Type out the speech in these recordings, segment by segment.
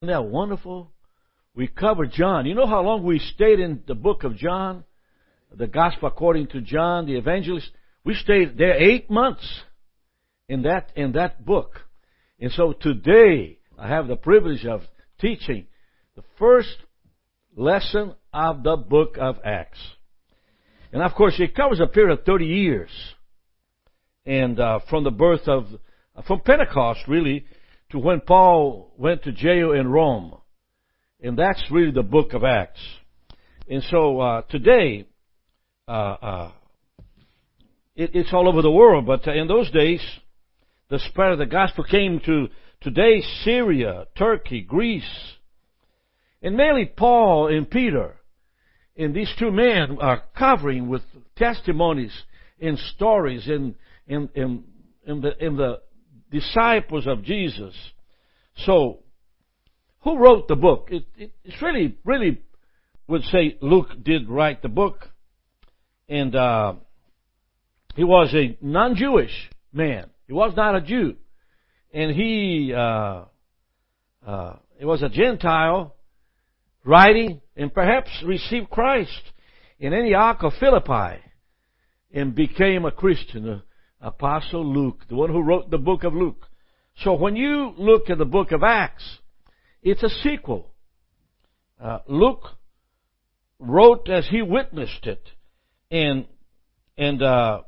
Isn't that wonderful? We covered John. You know how long we stayed in the book of John? The Gospel according to John, the evangelist? We stayed there eight months in that, in that book. And so today, I have the privilege of teaching the first lesson of the book of Acts. And of course, it covers a period of 30 years. And uh, from the birth of, from Pentecost really, to when Paul went to jail in Rome. And that's really the book of Acts. And so uh, today, uh, uh it, it's all over the world, but in those days, the spread of the gospel came to today Syria, Turkey, Greece, and mainly Paul and Peter. And these two men are covering with testimonies and stories in, in, in, in, the, in the disciples of Jesus. So, who wrote the book? It, it, it's really, really would say Luke did write the book. And uh, he was a non-Jewish man. He was not a Jew. And he, uh, uh, he was a Gentile writing and perhaps received Christ in Antioch of Philippi and became a Christian, Apostle Luke, the one who wrote the book of Luke. So when you look at the book of Acts, it's a sequel. Uh, Luke wrote as he witnessed it, and and uh,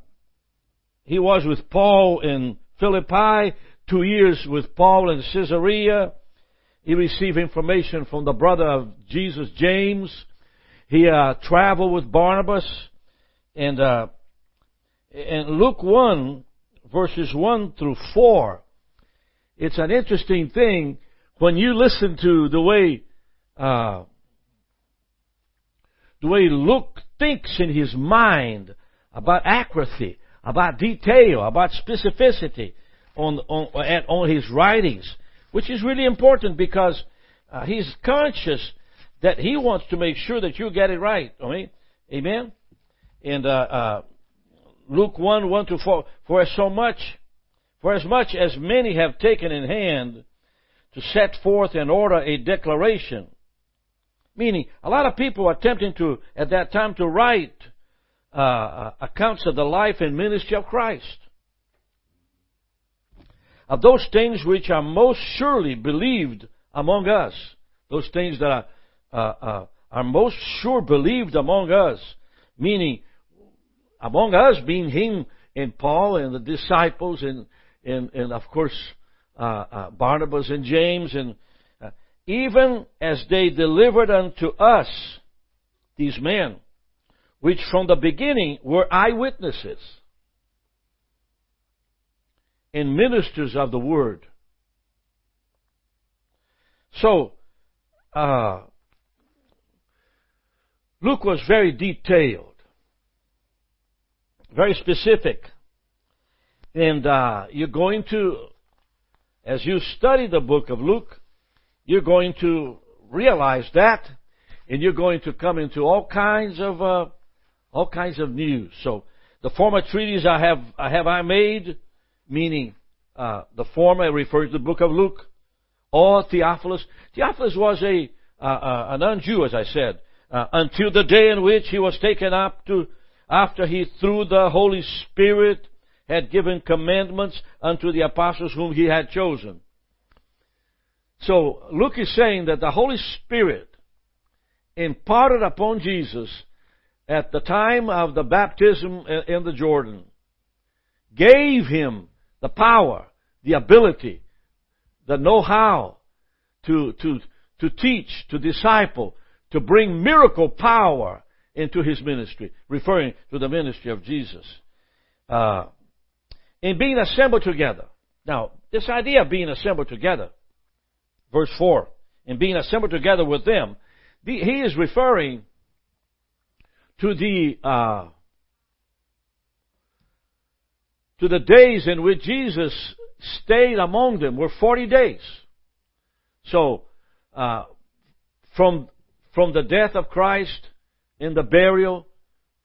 he was with Paul in Philippi, two years with Paul in Caesarea. He received information from the brother of Jesus, James. He uh, traveled with Barnabas, and and Luke one verses one through four. It's an interesting thing when you listen to the way uh, the way Luke thinks in his mind about accuracy about detail, about specificity on, on, on his writings, which is really important because uh, he's conscious that he wants to make sure that you get it right. I mean, amen? And uh, uh, Luke 1, 1 to 4, for as so much, for as much as many have taken in hand to set forth in order a declaration, meaning a lot of people are attempting to, at that time, to write uh, accounts of the life and ministry of Christ. Of those things which are most surely believed among us, those things that are, uh, uh, are most sure believed among us, meaning among us being him and Paul and the disciples and, and, and of course, uh, uh, Barnabas and James and even as they delivered unto us, these men, which from the beginning were eyewitnesses and ministers of the word. So, uh, Luke was very detailed, very specific. And uh, you're going to, as you study the book of Luke, you're going to realize that, and you're going to come into all kinds of uh, all kinds of news. So the former treaties I have, I have I made, meaning uh, the former refers to the book of Luke, or Theophilus. Theophilus was a uh, uh, a non-Jew, as I said, uh, until the day in which he was taken up to, after he through the Holy Spirit had given commandments unto the apostles whom he had chosen. So Luke is saying that the Holy Spirit imparted upon Jesus at the time of the baptism in the Jordan gave him the power, the ability, the know-how to, to, to teach, to disciple, to bring miracle power into his ministry, referring to the ministry of Jesus. Uh, in being assembled together. Now, this idea of being assembled together, verse 4, in being assembled together with them, the, he is referring to the uh, to the days in which Jesus stayed among them were 40 days. So, uh, from from the death of Christ in the burial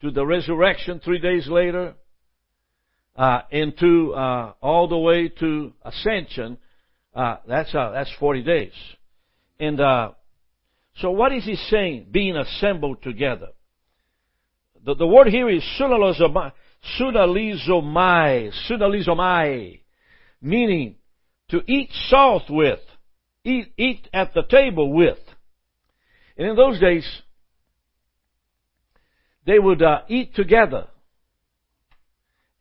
to the resurrection three days later, uh, into uh, all the way to ascension, uh, that's uh, that's 40 days. And uh, so what is he saying? Being assembled together. The, the word here is sunalizomai, sunalizomai, meaning to eat salt with, eat, eat at the table with. And in those days, they would uh, eat together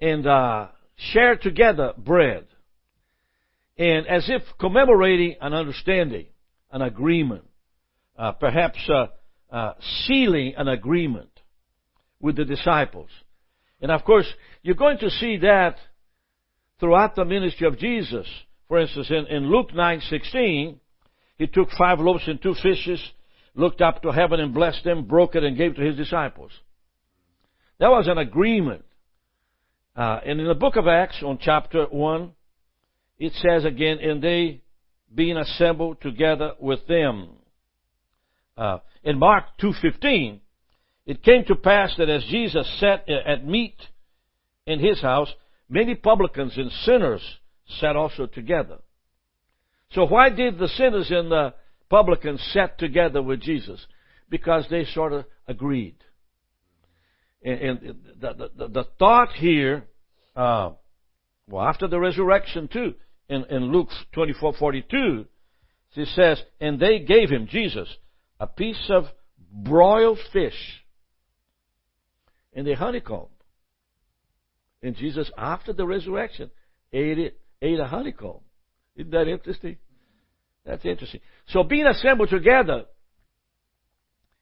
and uh, share together bread. And as if commemorating an understanding, an agreement, uh, perhaps uh, uh, sealing an agreement with the disciples. And of course, you're going to see that throughout the ministry of Jesus. For instance, in, in Luke 9:16, he took five loaves and two fishes, looked up to heaven and blessed them, broke it and gave it to his disciples. That was an agreement. Uh, and in the book of Acts, on chapter 1, it says again, and they being assembled together with them. Uh, in Mark 2.15, it came to pass that as Jesus sat at meat in his house, many publicans and sinners sat also together. So why did the sinners and the publicans sat together with Jesus? Because they sort of agreed. And, and the, the, the, thought here, uh, well, after the resurrection too, in, in Luke 24:42, it says, and they gave him Jesus a piece of broiled fish in the honeycomb. And Jesus, after the resurrection, ate it, ate a honeycomb. Isn't that interesting? That's interesting. So being assembled together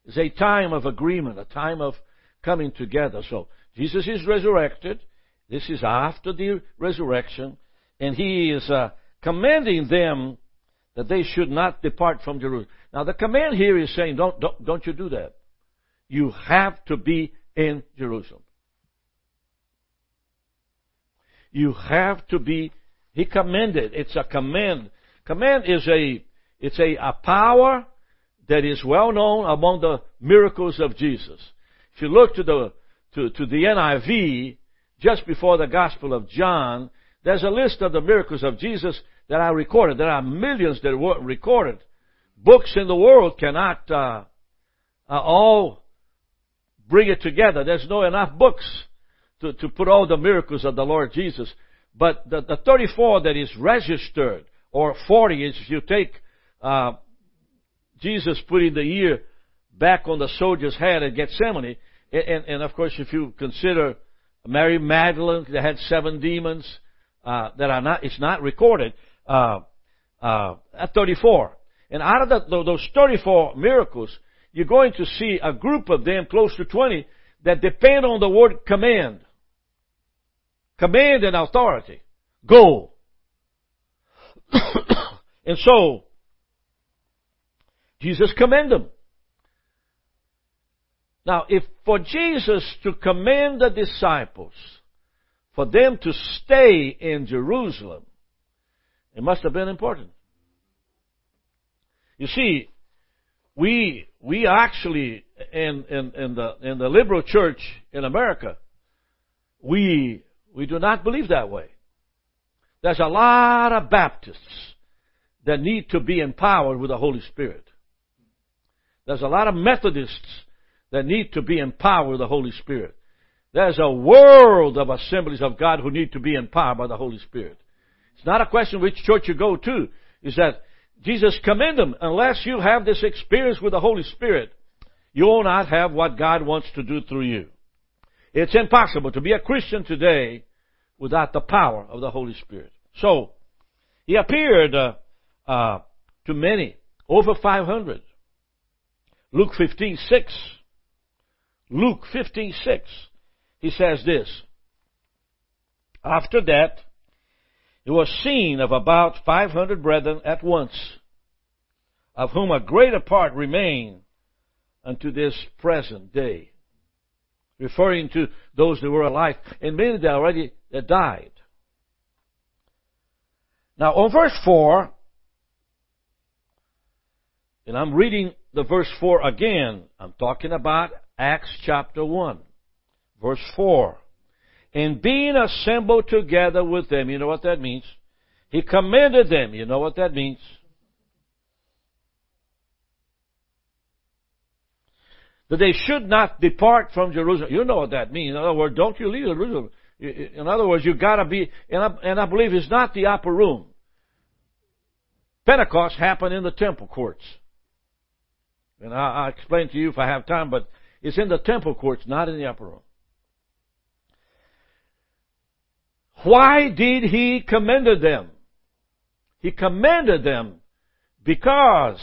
is a time of agreement, a time of coming together. So Jesus is resurrected. This is after the resurrection, and he is uh, commanding them that they should not depart from Jerusalem. Now the command here is saying, don't, don't, don't you do that. You have to be in Jerusalem. You have to be, he commanded, it's a command. Command is a, it's a, a power that is well known among the miracles of Jesus. If you look to the, to, to the NIV, just before the Gospel of John, there's a list of the miracles of Jesus that are recorded. There are millions that were recorded. Books in the world cannot uh, uh, all bring it together. There's no enough books to, to put all the miracles of the Lord Jesus. But the, the 34 that is registered, or 40 is if you take uh, Jesus putting the ear back on the soldier's head at Gethsemane, and, and, and of course if you consider Mary Magdalene that had seven demons, uh, that are not, it's not recorded, uh, uh, at 34. And out of the, those 34 miracles, you're going to see a group of them, close to 20, that depend on the word command. Command and authority. Go. and so, Jesus commanded them. Now, if for Jesus to command the disciples, for them to stay in Jerusalem, it must have been important. You see, we we actually in, in, in the in the liberal church in America, we we do not believe that way. There's a lot of Baptists that need to be empowered with the Holy Spirit. There's a lot of Methodists that need to be empowered with the Holy Spirit. There's a world of assemblies of God who need to be empowered by the Holy Spirit. It's not a question which church you go to. Is that Jesus commend them. Unless you have this experience with the Holy Spirit, you will not have what God wants to do through you. It's impossible to be a Christian today without the power of the Holy Spirit. So, he appeared uh, uh, to many, over 500. Luke 15, 6. Luke 15, 6. He says this. After that, it was seen of about 500 brethren at once, of whom a greater part remain unto this present day. Referring to those that were alive, and many that already died. Now, on verse 4, and I'm reading the verse 4 again. I'm talking about Acts chapter 1, verse 4. And being assembled together with them, you know what that means? He commended them, you know what that means? That they should not depart from Jerusalem. You know what that means. In other words, don't you leave Jerusalem. In other words, you've gotta be, and I, and I believe it's not the upper room. Pentecost happened in the temple courts. And I, will explain to you if I have time, but it's in the temple courts, not in the upper room. Why did he commend them? He commended them because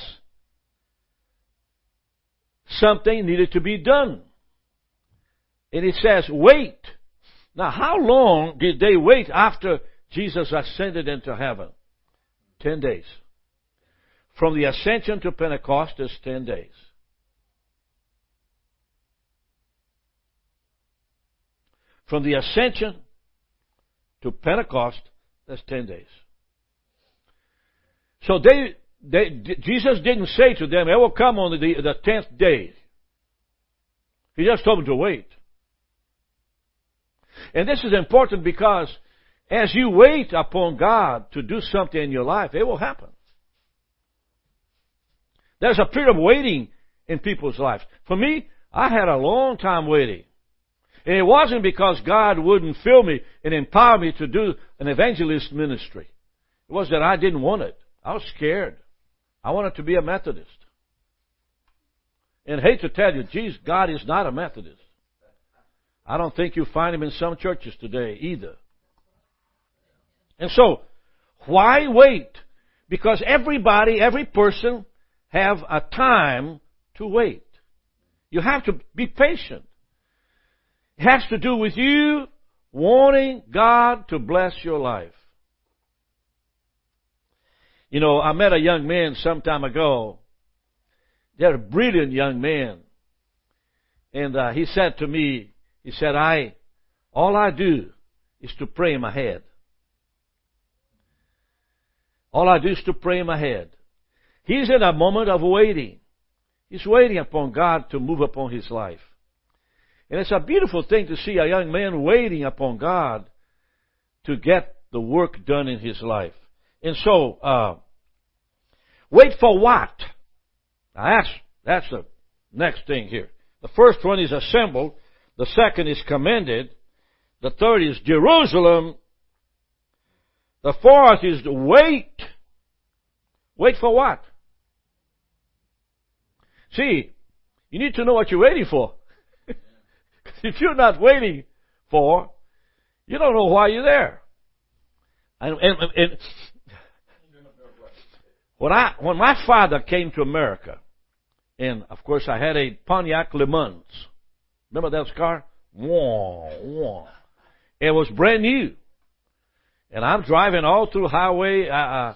something needed to be done. And he says, wait. Now, how long did they wait after Jesus ascended into heaven? Ten days. From the ascension to Pentecost is ten days. From the ascension to Pentecost, that's ten days. So they, they, Jesus didn't say to them, it will come on the, the tenth day. He just told them to wait. And this is important because as you wait upon God to do something in your life, it will happen. There's a period of waiting in people's lives. For me, I had a long time waiting. And it wasn't because God wouldn't fill me and empower me to do an evangelist ministry. It was that I didn't want it. I was scared. I wanted to be a Methodist. And hate to tell you, geez, God is not a Methodist. I don't think you find him in some churches today either. And so, why wait? Because everybody, every person have a time to wait. You have to be patient. It has to do with you wanting God to bless your life. You know, I met a young man some time ago. They're a brilliant young man. And uh, he said to me, he said, I, all I do is to pray in my head. All I do is to pray in my head. He's in a moment of waiting. He's waiting upon God to move upon his life. And it's a beautiful thing to see a young man waiting upon God to get the work done in his life. And so, uh, wait for what? Now that's, that's the next thing here. The first one is assembled. The second is commended. The third is Jerusalem. The fourth is wait. Wait for what? See, you need to know what you're waiting for. if you're not waiting for, you don't know why you're there. And, and, and when I, when my father came to America, and of course I had a Pontiac Le Mans. Remember that car? Wah, wah. It was brand new. And I'm driving all through Highway uh, uh,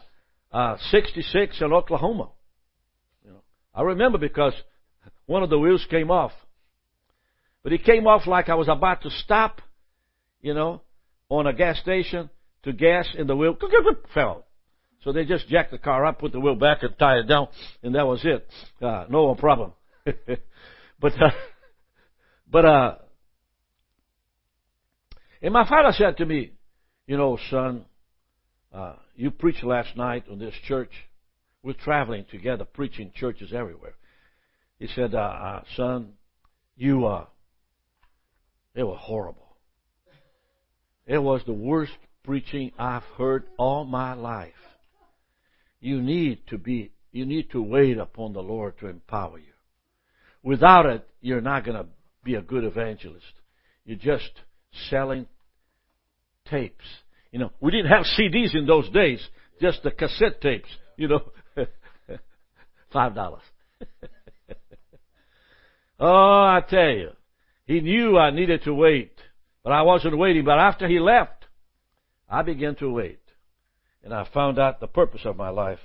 uh, 66 in Oklahoma. You know, I remember because one of the wheels came off. But it came off like I was about to stop, you know, on a gas station to gas, in the wheel fell. So they just jacked the car up, put the wheel back, and tied it down, and that was it. Uh, no problem. but, uh, but, uh, and my father said to me, you know, son, uh, you preached last night on this church. We're traveling together, preaching churches everywhere. He said, uh, uh, son, you, uh, it was horrible. It was the worst preaching I've heard all my life. You need to be, you need to wait upon the Lord to empower you. Without it, you're not going to be a good evangelist. You're just selling tapes. You know, we didn't have CDs in those days, just the cassette tapes, you know. Five dollars. oh, I tell you. He knew I needed to wait, but I wasn't waiting. But after he left, I began to wait. And I found out the purpose of my life.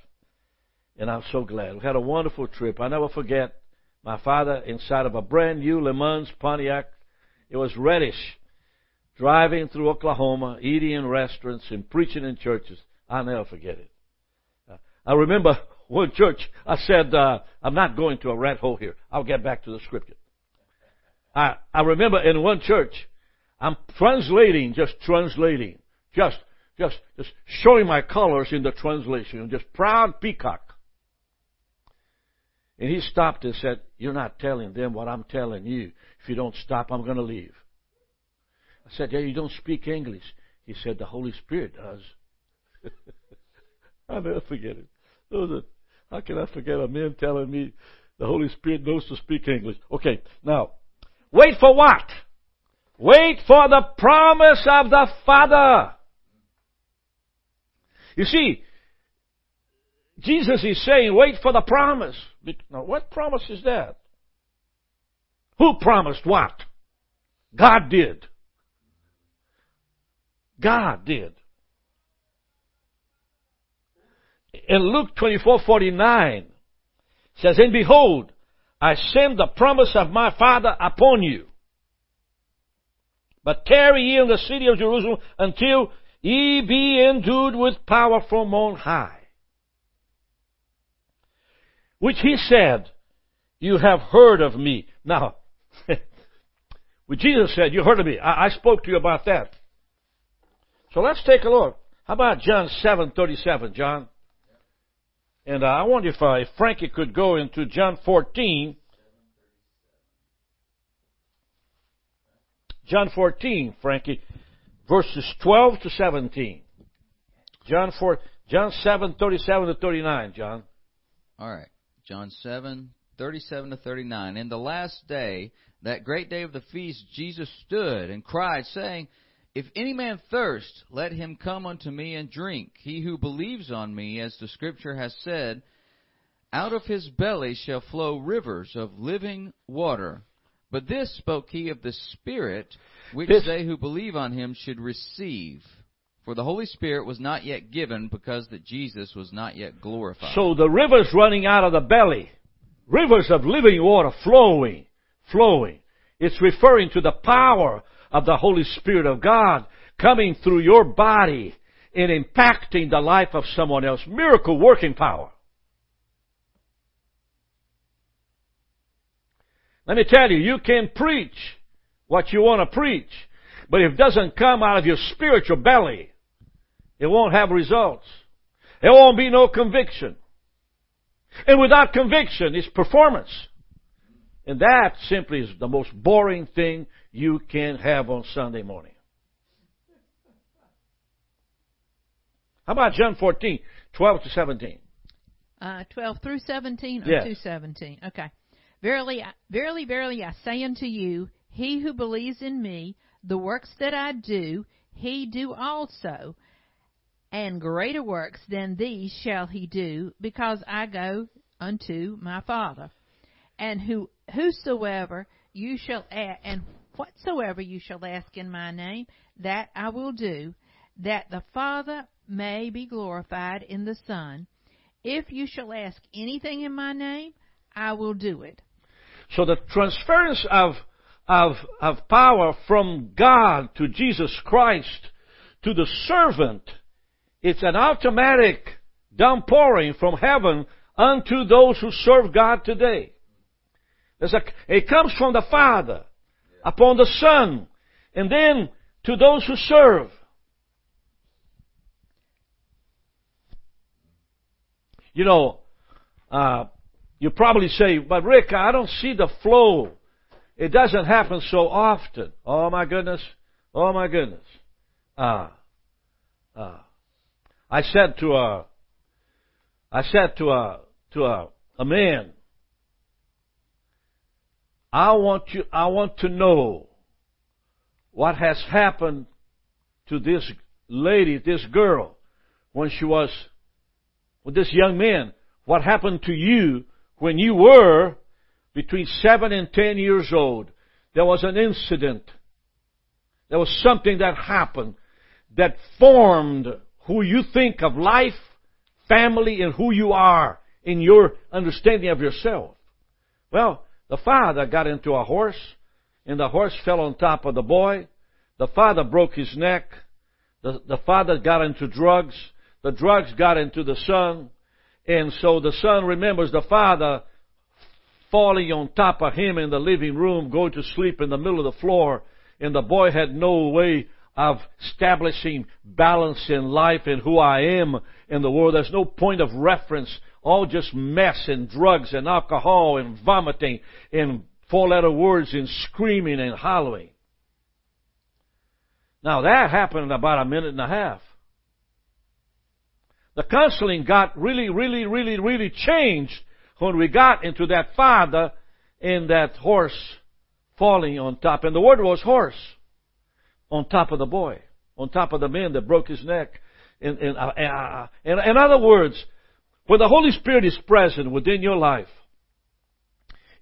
And I'm so glad. We had a wonderful trip. I never forget my father inside of a brand new Le Mans Pontiac. It was reddish. Driving through Oklahoma, eating in restaurants and preaching in churches. I'll never forget it. I remember one church, I said, uh, I'm not going to a rat hole here. I'll get back to the scripture. I, I remember in one church, I'm translating, just translating, just, just, just showing my colors in the translation, just proud peacock. And he stopped and said, You're not telling them what I'm telling you. If you don't stop, I'm going to leave. I said, Yeah, you don't speak English. He said, The Holy Spirit does. I'll never forget it. How can I forget a man telling me the Holy Spirit knows to speak English? Okay, now, wait for what? Wait for the promise of the Father. You see, Jesus is saying, wait for the promise. Now, what promise is that? Who promised what? God did. God did. In Luke 24:49 says, And behold, I send the promise of my Father upon you. But tarry ye in the city of Jerusalem until ye be endued with power from on high. Which he said, You have heard of me. Now, what Jesus said, You heard of me. I, I spoke to you about that. So let's take a look. How about John 7:37, John? And I wonder if, uh, if Frankie could go into John 14. John 14, Frankie, verses 12 to 17. John 4, John 7, 37 to 39, John. All right. John 7, 37 to 39. In the last day, that great day of the feast, Jesus stood and cried, saying, If any man thirst, let him come unto me and drink. He who believes on me, as the Scripture has said, out of his belly shall flow rivers of living water. But this spoke he of the Spirit, which This- they who believe on him should receive. For the Holy Spirit was not yet given, because that Jesus was not yet glorified. So the rivers running out of the belly, rivers of living water flowing, flowing. It's referring to the power of the Holy Spirit of God coming through your body and impacting the life of someone else. Miracle working power. Let me tell you, you can preach what you want to preach, but if it doesn't come out of your spiritual belly, it won't have results. There won't be no conviction. And without conviction, it's performance. And that simply is the most boring thing you can have on Sunday morning. How about John 14, 12 to 17? Uh, 12 through 17 or Yes. to 17? Okay. Verily, verily, verily, I say unto you, he who believes in me, the works that I do, he do also. And greater works than these shall he do, because I go unto my Father. And who, whosoever you shall ask, and whatsoever you shall ask in my name, that I will do, that the Father may be glorified in the Son. If you shall ask anything in my name, I will do it. So the transference of, of, of power from God to Jesus Christ to the servant, it's an automatic downpouring from heaven unto those who serve God today. A, it comes from the Father upon the Son, and then to those who serve. You know, uh, you probably say, but Rick, I don't see the flow. It doesn't happen so often. Oh my goodness. Oh my goodness. Ah. ah. I said to a, I said to a, to a, a man, I want you, I want to know what has happened to this lady, this girl, when she was with this young man. What happened to you when you were between seven and ten years old? There was an incident. There was something that happened that formed who you think of life, family, and who you are in your understanding of yourself. Well, the father got into a horse, and the horse fell on top of the boy. The father broke his neck. The, the father got into drugs. The drugs got into the son. And so the son remembers the father falling on top of him in the living room, going to sleep in the middle of the floor, and the boy had no way of establishing balance in life and who I am in the world. There's no point of reference all just mess and drugs and alcohol and vomiting and four letter words and screaming and hollering. Now that happened in about a minute and a half. The counseling got really, really, really, really changed when we got into that father and that horse falling on top. And the word was horse on top of the boy, on top of the man that broke his neck. In, in, uh, uh, in, in other words, when the Holy Spirit is present within your life,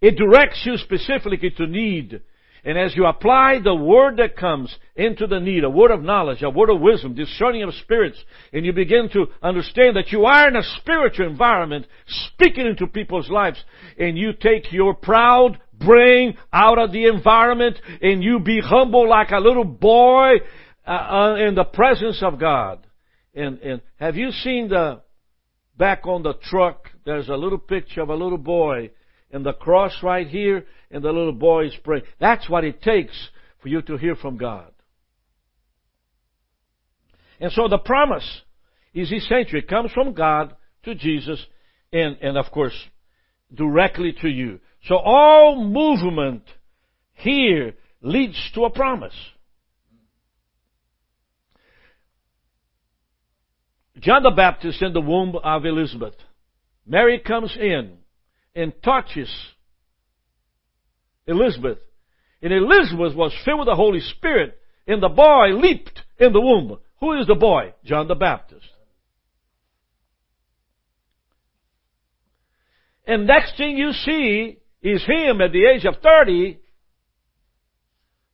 it directs you specifically to need and as you apply the word that comes into the need, a word of knowledge, a word of wisdom, discerning of spirits, and you begin to understand that you are in a spiritual environment speaking into people's lives, and you take your proud brain out of the environment, and you be humble like a little boy uh, uh, in the presence of God. And, and have you seen the back on the truck? There's a little picture of a little boy and the cross right here, and the little boy is praying. That's what it takes for you to hear from God. And so the promise is essential. It comes from God to Jesus, and, and of course, directly to you. So all movement here leads to a promise. John the Baptist in the womb of Elizabeth. Mary comes in and touches Elizabeth. And Elizabeth was filled with the Holy Spirit, and the boy leaped in the womb. Who is the boy? John the Baptist. And next thing you see is him at the age of 30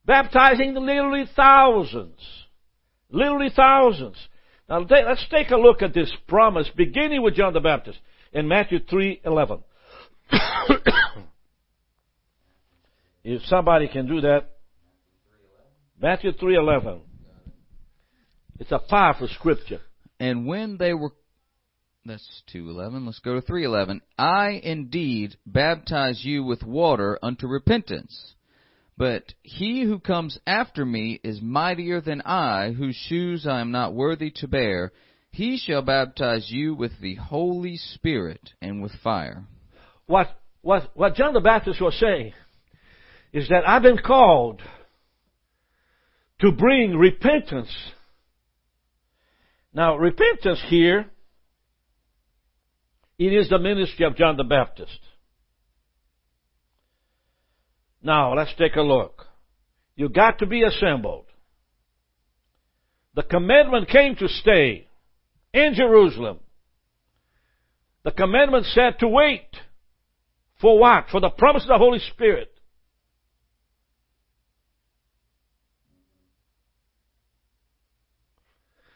baptizing literally thousands. Literally thousands. Now let's take a look at this promise beginning with John the Baptist in Matthew 3:11. if somebody can do that, Matthew 3:11. It's a powerful scripture. And when they were that's 2:11. Let's go to 3:11. I indeed baptize you with water unto repentance. But he who comes after me is mightier than I, whose shoes I am not worthy to bear. He shall baptize you with the Holy Spirit and with fire. What what, what John the Baptist was saying is that I've been called to bring repentance. Now, repentance here, it is the ministry of John the Baptist. Now, let's take a look. You got to be assembled. The commandment came to stay in Jerusalem. The commandment said to wait. For what? For the promise of the Holy Spirit.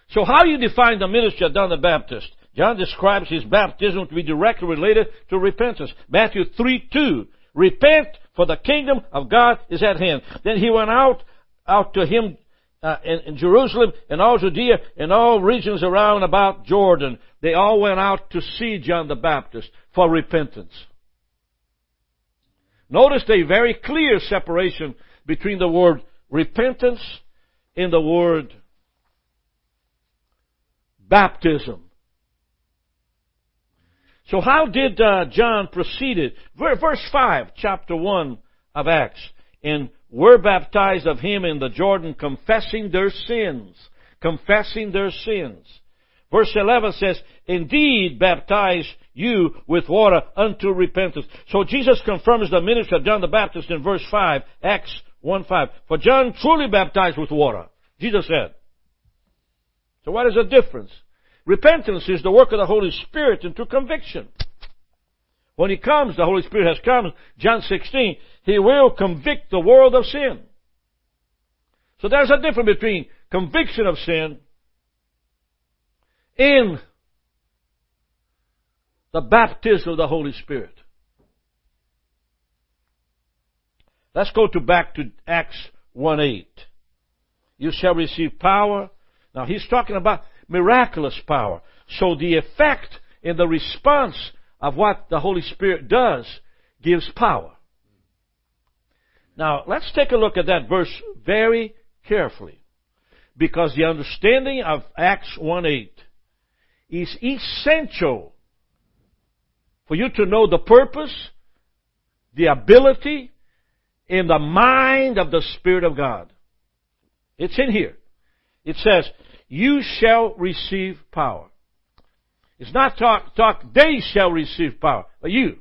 So how do you define the ministry of John the Baptist? John describes his baptism to be directly related to repentance. Matthew 3 2. Repent, for the kingdom of God is at hand. Then he went out, out to him uh, in, in Jerusalem and all Judea and all regions around about Jordan. They all went out to see John the Baptist for repentance. Notice a very clear separation between the word repentance and the word baptism. So how did uh, John proceed it? Verse 5, chapter 1 of Acts. And were baptized of him in the Jordan, confessing their sins. Confessing their sins. Verse 11 says, Indeed, baptize you with water unto repentance. So Jesus confirms the ministry of John the Baptist in verse 5, Acts 1 5. For John truly baptized with water, Jesus said. So what is the difference? Repentance is the work of the Holy Spirit into conviction. When He comes, the Holy Spirit has come, John 16, He will convict the world of sin. So there's a difference between conviction of sin in the baptism of the Holy Spirit. Let's go to back to Acts 1 8. You shall receive power. Now he's talking about miraculous power. So the effect in the response of what the Holy Spirit does gives power. Now let's take a look at that verse very carefully. Because the understanding of Acts 1 8 is essential for you to know the purpose, the ability, and the mind of the Spirit of God. It's in here. It says, you shall receive power. It's not talk, talk, they shall receive power, but you.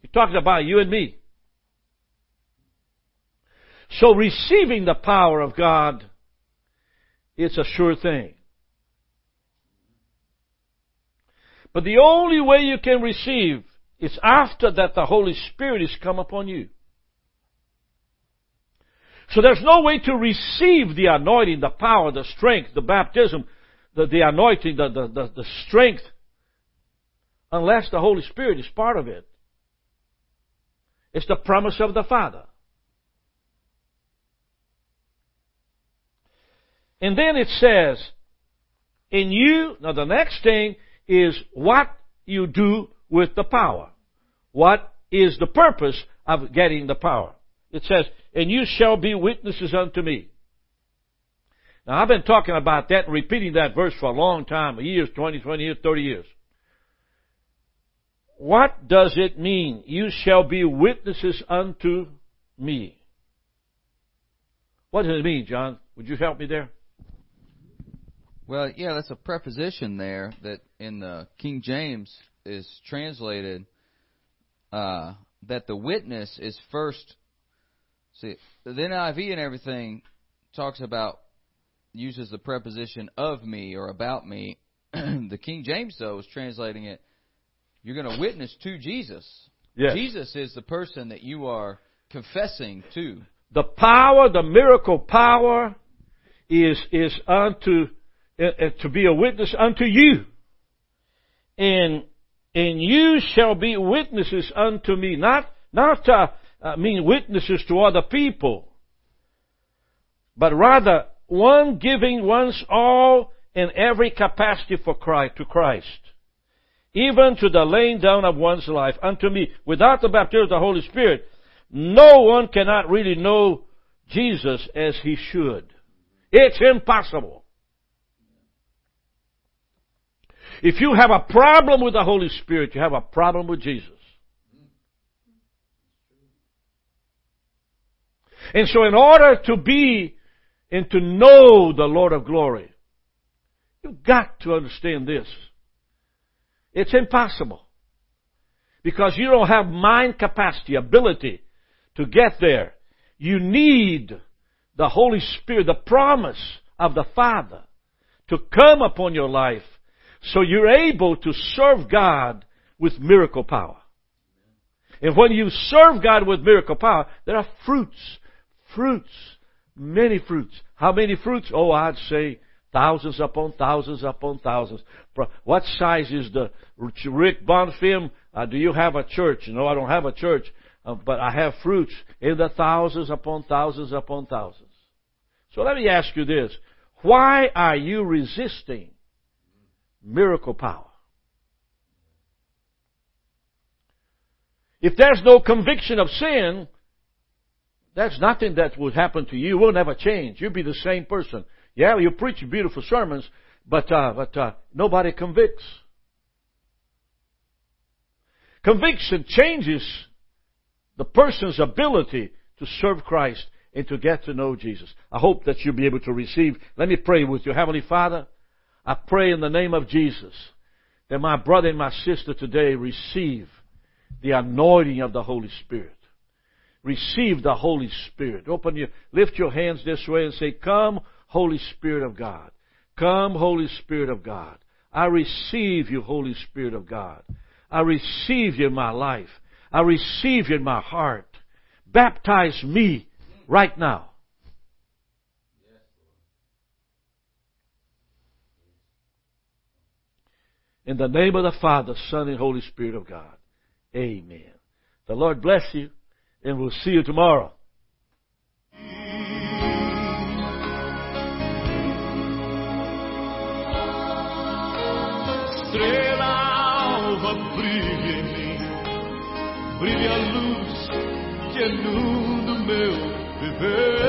He's talking about you and me. So receiving the power of God, it's a sure thing. But the only way you can receive is after that the Holy Spirit has come upon you. So there's no way to receive the anointing, the power, the strength, the baptism, the, the anointing, the, the, the, the strength, unless the Holy Spirit is part of it. It's the promise of the Father. And then it says, in you, now the next thing is what you do with the power. What is the purpose of getting the power? It says, and you shall be witnesses unto me. Now I've been talking about that and repeating that verse for a long time, years, 20, 20 years, 30 years. What does it mean? You shall be witnesses unto me. What does it mean, John? Would you help me there? Well, yeah, that's a preposition there that in the King James is translated uh, that the witness is first. See, the NIV and everything talks about uses the preposition of me or about me. the King James though is translating it. You're going to witness to Jesus. Yes. Jesus is the person that you are confessing to. The power, the miracle power, is is unto uh, uh, to be a witness unto you. And, and you shall be witnesses unto me. Not, not, uh, uh, mean witnesses to other people, but rather one giving one's all in every capacity for Christ, to Christ. Even to the laying down of one's life unto me. Without the baptism of the Holy Spirit, no one cannot really know Jesus as he should. It's impossible. If you have a problem with the Holy Spirit, you have a problem with Jesus. And so in order to be and to know the Lord of glory, you've got to understand this. It's impossible. Because you don't have mind capacity, ability to get there. You need the Holy Spirit, the promise of the Father to come upon your life so you're able to serve God with miracle power. And when you serve God with miracle power, there are fruits. Fruits. Many fruits. How many fruits? Oh, I'd say thousands upon thousands upon thousands. What size is the Rick Bonfim? Uh, do you have a church? No, I don't have a church, uh, but I have fruits in the thousands upon thousands upon thousands. So let me ask you this. Why are you resisting miracle power. If there's no conviction of sin, there's nothing that would happen to you. you. Will never change. You'll be the same person. Yeah, you preach beautiful sermons, but uh, but uh, nobody convicts. Conviction changes the person's ability to serve Christ and to get to know Jesus. I hope that you'll be able to receive. Let me pray with you. Heavenly Father, I pray in the name of Jesus that my brother and my sister today receive the anointing of the Holy Spirit. Receive the Holy Spirit. Open your, lift your hands this way and say, Come, Holy Spirit of God. Come, Holy Spirit of God. I receive you, Holy Spirit of God. I receive you in my life. I receive you in my heart. Baptize me right now. In the name of the Father, Son, and Holy Spirit of God. Amen. The Lord bless you, and we'll see you tomorrow. Brilha a luz que é no meu viver.